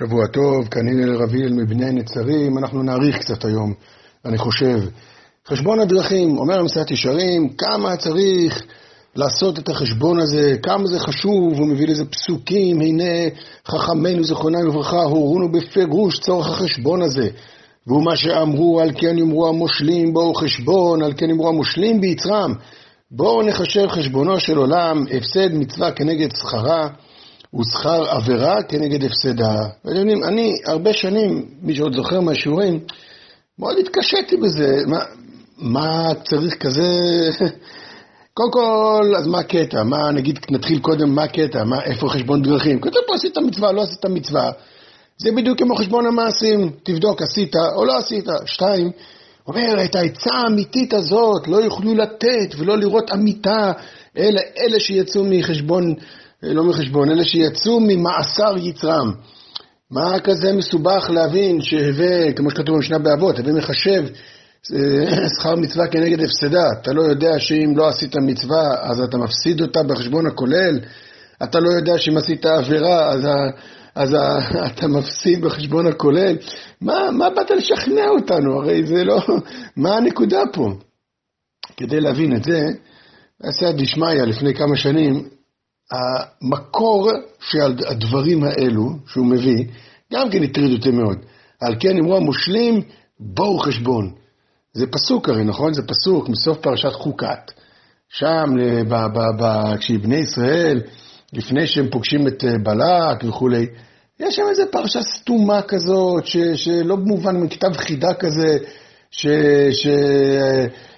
שבוע טוב, כאן הנה רביל מבני נצרים, אנחנו נאריך קצת היום, אני חושב. חשבון הדרכים, אומר המסעת ישרים, כמה צריך לעשות את החשבון הזה, כמה זה חשוב, הוא מביא לזה פסוקים, הנה חכמינו זכרונם לברכה, הורונו בפירוש צורך החשבון הזה. והוא מה שאמרו, על כן יאמרו המושלים בואו חשבון, על כן יאמרו המושלים ביצרם. בואו נחשב חשבונו של עולם, הפסד מצווה כנגד שכרה. ושכר עבירה כנגד הפסדה. ואתם יודעים, אני הרבה שנים, מי שעוד זוכר מהשיעורים, מאוד התקשיתי בזה. מה, מה צריך כזה... קודם כל, אז מה הקטע? מה, נגיד, נתחיל קודם, מה הקטע? מה, איפה חשבון דרכים? כתוב פה עשית מצווה, לא עשית מצווה. זה בדיוק כמו חשבון המעשים. תבדוק, עשית או לא עשית. שתיים, אומר, את העצה האמיתית הזאת לא יוכלו לתת ולא לראות אמיתה, אלא אלה שיצאו מחשבון לא מחשבון, אלה שיצאו ממאסר יצרם. מה כזה מסובך להבין שהווה, כמו שכתוב במשנה באבות, הווה מחשב אה, שכר מצווה כנגד הפסדה. אתה לא יודע שאם לא עשית מצווה, אז אתה מפסיד אותה בחשבון הכולל. אתה לא יודע שאם עשית עבירה, אז, אז אתה מפסיד בחשבון הכולל. מה, מה באת לשכנע אותנו? הרי זה לא... מה הנקודה פה? כדי להבין את זה, עשה דשמיא לפני כמה שנים, המקור של הדברים האלו שהוא מביא, גם כן הטריד אותי מאוד. על כן אמרו המושלים, בואו חשבון. זה פסוק הרי, נכון? זה פסוק מסוף פרשת חוקת. שם, כשבני ישראל, לפני שהם פוגשים את אה, בלק וכולי, יש שם איזה פרשה סתומה כזאת, ש, שלא במובן מכתב חידה כזה, ש, ש,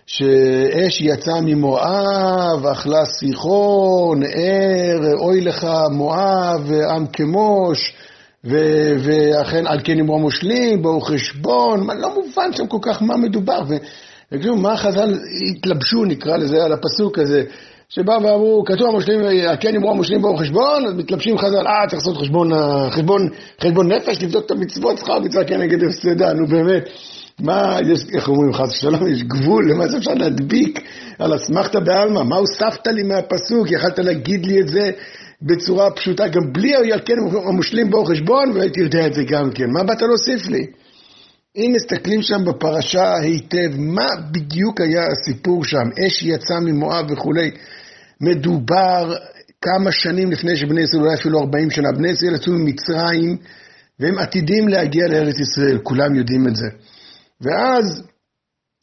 שאש יצאה ממואב, אכלה סיחון, ער, אוי לך מואב, עם כמוש, ו- ואכן על כן אמרו מושלים, בואו חשבון, מה, לא מובן שם כל כך מה מדובר. וכאילו, מה חז"ל התלבשו, נקרא לזה, על הפסוק הזה, שבא ואמרו, כתוב המושלים, כן אמרו המושלים בואו חשבון, אז מתלבשים חז"ל, אה, צריך לעשות חשבון, חשבון, חשבון נפש, לבדוק את המצוות, שכר מצווה כנגד הפסדה, נו באמת. מה, יש, איך אומרים, חס ושלום, יש גבול למה שאפשר להדביק על אסמכתא בעלמא, מה הוספת לי מהפסוק, יכלת להגיד לי את זה בצורה פשוטה, גם בלי כן המושלים בו חשבון, והייתי יודע את זה גם כן, מה באת להוסיף לי? אם מסתכלים שם בפרשה היטב, מה בדיוק היה הסיפור שם, אש יצא ממואב וכולי, מדובר כמה שנים לפני שבני ישראל, אולי אפילו 40 שנה, בני ישראל יצאו ממצרים, והם עתידים להגיע לארץ ישראל, כולם יודעים את זה. ואז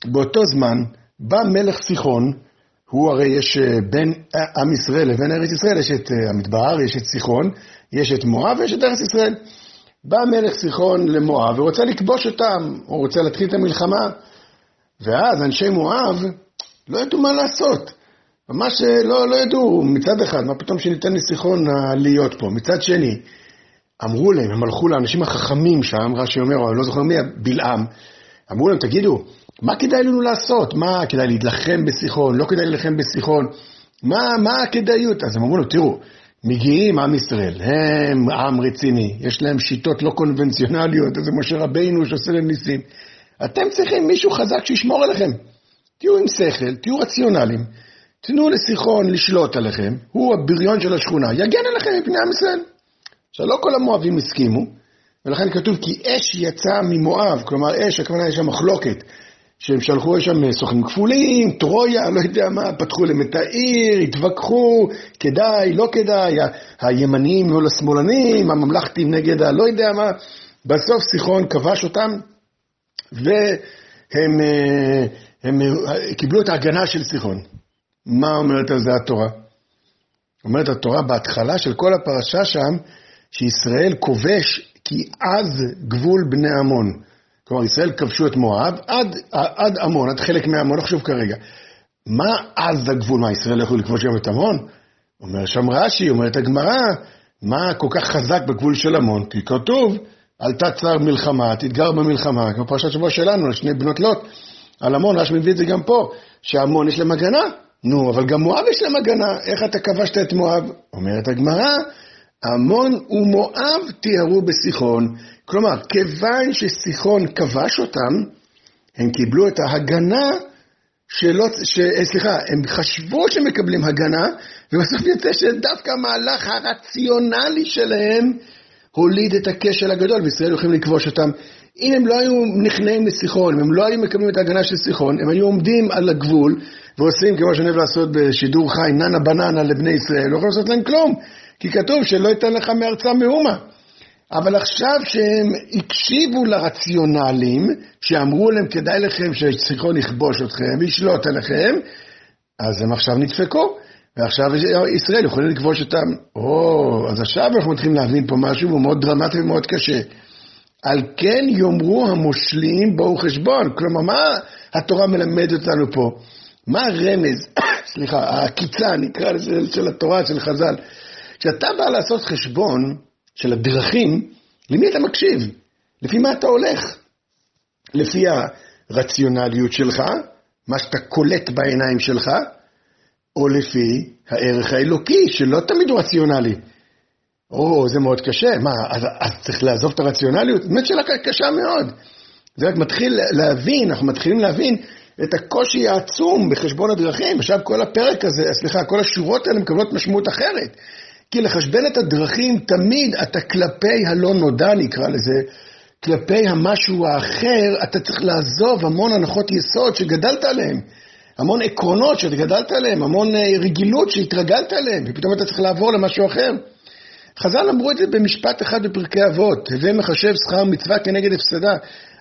באותו זמן בא מלך סיחון, הוא הרי יש אה, בין אה, עם ישראל לבין ארץ ישראל, יש את אה, המדבר, יש את סיחון, יש את מואב ויש את ארץ ישראל. בא מלך סיחון למואב ורוצה לכבוש אותם, הוא רוצה להתחיל את המלחמה. ואז אנשי מואב לא ידעו מה לעשות. ממש לא, לא ידעו, מצד אחד, מה פתאום שניתן לסיחון להיות פה. מצד שני, אמרו להם, הם הלכו לאנשים החכמים שם, רש"י אומר, אני לא זוכר מי, בלעם, אמרו להם, תגידו, מה כדאי לנו לעשות? מה כדאי להילחם בסיחון? לא כדאי להילחם בסיחון? מה, מה הכדאיות? אז הם אמרו לו, תראו, מגיעים עם ישראל, הם עם רציני, יש להם שיטות לא קונבנציונליות, זה משה רבינו שעושה להם ניסים. אתם צריכים מישהו חזק שישמור עליכם. תהיו עם שכל, תהיו רציונליים, תנו לסיחון לשלוט עליכם, הוא הבריון של השכונה, יגן עליכם מפני עם ישראל. עכשיו, לא כל המואבים הסכימו, ולכן כתוב כי אש יצאה ממואב, כלומר אש, הכוונה יש שם מחלוקת, שהם שלחו שם סוכנים כפולים, טרויה, לא יודע מה, פתחו להם את העיר, התווכחו, כדאי, לא כדאי, הימנים מול השמאלנים, הממלכתים נגד הלא יודע מה, בסוף סיחון כבש אותם, והם אה, הם, אה, קיבלו את ההגנה של סיחון. מה אומרת על זה התורה? אומרת התורה בהתחלה של כל הפרשה שם, שישראל כובש כי אז גבול בני עמון. כלומר, ישראל כבשו את מואב עד, עד עמון, עד חלק מהעמון, לא חשוב כרגע. מה אז הגבול? מה, ישראל לא יכלו לכבוש גם את עמון? אומר שם רש"י, אומרת הגמרא, מה כל כך חזק בגבול של עמון? כי כתוב, אל תצר מלחמה, תתגר במלחמה, כמו פרשת שבוע שלנו, על שני בנות לוט. על עמון, רש"י מביא את זה גם פה, שעמון יש להם הגנה. נו, אבל גם מואב יש להם הגנה, איך אתה כבשת את מואב? אומרת הגמרא, עמון ומואב תיארו בסיחון, כלומר, כיוון שסיחון כבש אותם, הם קיבלו את ההגנה שלא, ש, סליחה, הם חשבו שהם מקבלים הגנה, ובסוף יוצא שדווקא המהלך הרציונלי שלהם הוליד את הכשל הגדול, וישראל יכולים לכבוש אותם. אם הם לא היו נכנעים לסיחון, אם הם לא היו מקבלים את ההגנה של סיחון, הם היו עומדים על הגבול ועושים, כמו שאני אוהב לעשות בשידור חי, ננה בננה לבני ישראל, לא יכולים לעשות להם כלום, כי כתוב שלא ייתן לך מארצה מאומה. אבל עכשיו שהם הקשיבו לרציונלים, שאמרו להם כדאי לכם שסיחון יכבוש אתכם וישלוט עליכם, אז הם עכשיו נדפקו. ועכשיו ישראל יכולים לכבוש אותם. או, אז עכשיו אנחנו מתחילים להבין פה משהו, והוא מאוד דרמטי ומאוד קשה. על כן יאמרו המושלים בואו חשבון. כלומר, מה התורה מלמדת אותנו פה? מה הרמז, סליחה, העקיצה, נקרא לזה, של התורה, של חז"ל? כשאתה בא לעשות חשבון של הדרכים, למי אתה מקשיב? לפי מה אתה הולך? לפי הרציונליות שלך, מה שאתה קולט בעיניים שלך, או לפי הערך האלוקי, שלא תמיד הוא רציונלי. או, זה מאוד קשה, מה, אז, אז צריך לעזוב את הרציונליות? באמת שאלה קשה מאוד. זה רק מתחיל להבין, אנחנו מתחילים להבין את הקושי העצום בחשבון הדרכים. עכשיו כל הפרק הזה, סליחה, כל השורות האלה מקבלות משמעות אחרת. כי לחשבן את הדרכים, תמיד אתה כלפי הלא נודע, נקרא לזה, כלפי המשהו האחר, אתה צריך לעזוב המון הנחות יסוד שגדלת עליהן. המון עקרונות שגדלת עליהם, המון אה, רגילות שהתרגלת עליהם, ופתאום אתה צריך לעבור למשהו אחר. חז"ל אמרו את זה במשפט אחד בפרקי אבות, הווה מחשב שכר מצווה כנגד הפסדה.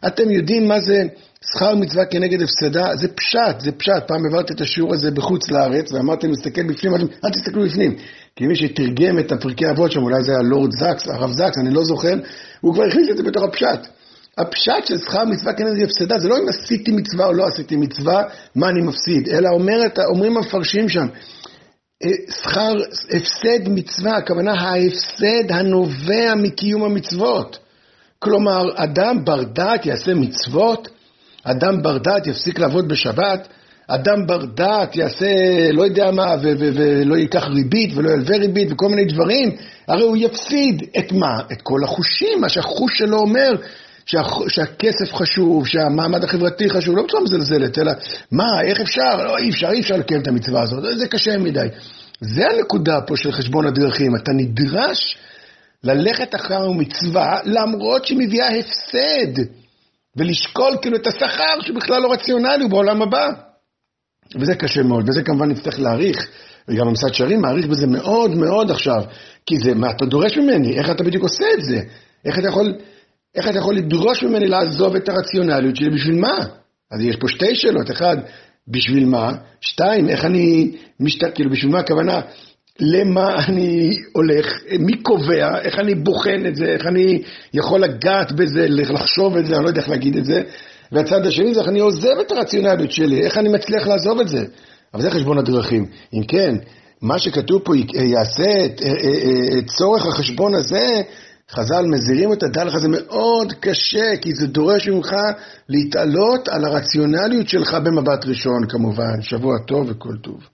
אתם יודעים מה זה שכר מצווה כנגד הפסדה? זה פשט, זה פשט. פעם העברתי את השיעור הזה בחוץ לארץ, ואמרתי, להסתכל בפנים, אל תסתכלו בפנים. כי מי שתרגם את הפרקי אבות שם, אולי זה היה לורד זקס, הרב זקס, אני לא זוכר, הוא כבר הכניס את זה בתוך הפשט. הפשט של שכר מצווה כנגד הפסדה, זה לא אם עשיתי מצווה או לא עשיתי מצווה, מה אני מפסיד, אלא אומרת, אומרים המפרשים שם, שכר, הפסד מצווה, הכוונה ההפסד הנובע מקיום המצוות. כלומר, אדם בר דעת יעשה מצוות, אדם בר דעת יפסיק לעבוד בשבת, אדם בר דעת יעשה לא יודע מה, ולא ייקח ריבית ולא ילווה ריבית וכל מיני דברים, הרי הוא יפסיד את מה? את כל החושים, מה שהחוש שלו אומר, שה, שהכסף חשוב, שהמעמד החברתי חשוב, לא בצורה מזלזלת, אלא מה, איך אפשר? לא, אי אפשר, אי אפשר לקיים את המצווה הזאת, זה קשה מדי. זה הנקודה פה של חשבון הדרכים, אתה נדרש ללכת אחר המצווה למרות שהיא מביאה הפסד, ולשקול כאילו את השכר שבכלל לא רציונלי, הוא בעולם הבא. וזה קשה מאוד, וזה כמובן נצטרך להעריך, וגם המסעד שרים מעריך בזה מאוד מאוד עכשיו, כי זה מה אתה דורש ממני, איך אתה בדיוק עושה את זה, איך אתה יכול איך אתה יכול לדרוש ממני לעזוב את הרציונליות שלי, בשביל מה? אז יש פה שתי שאלות, אחד, בשביל מה? שתיים, איך אני משת... כאילו, בשביל מה הכוונה? למה אני הולך, מי קובע, איך אני בוחן את זה, איך אני יכול לגעת בזה, לחשוב את זה, אני לא יודע איך להגיד את זה. והצד השני זה איך אני עוזב את הרציונליות שלי, איך אני מצליח לעזוב את זה. אבל זה חשבון הדרכים. אם כן, מה שכתוב פה יעשה את, את צורך החשבון הזה, חז"ל מזהירים את הדע לך, מאוד קשה, כי זה דורש ממך להתעלות על הרציונליות שלך במבט ראשון כמובן. שבוע טוב וכל טוב.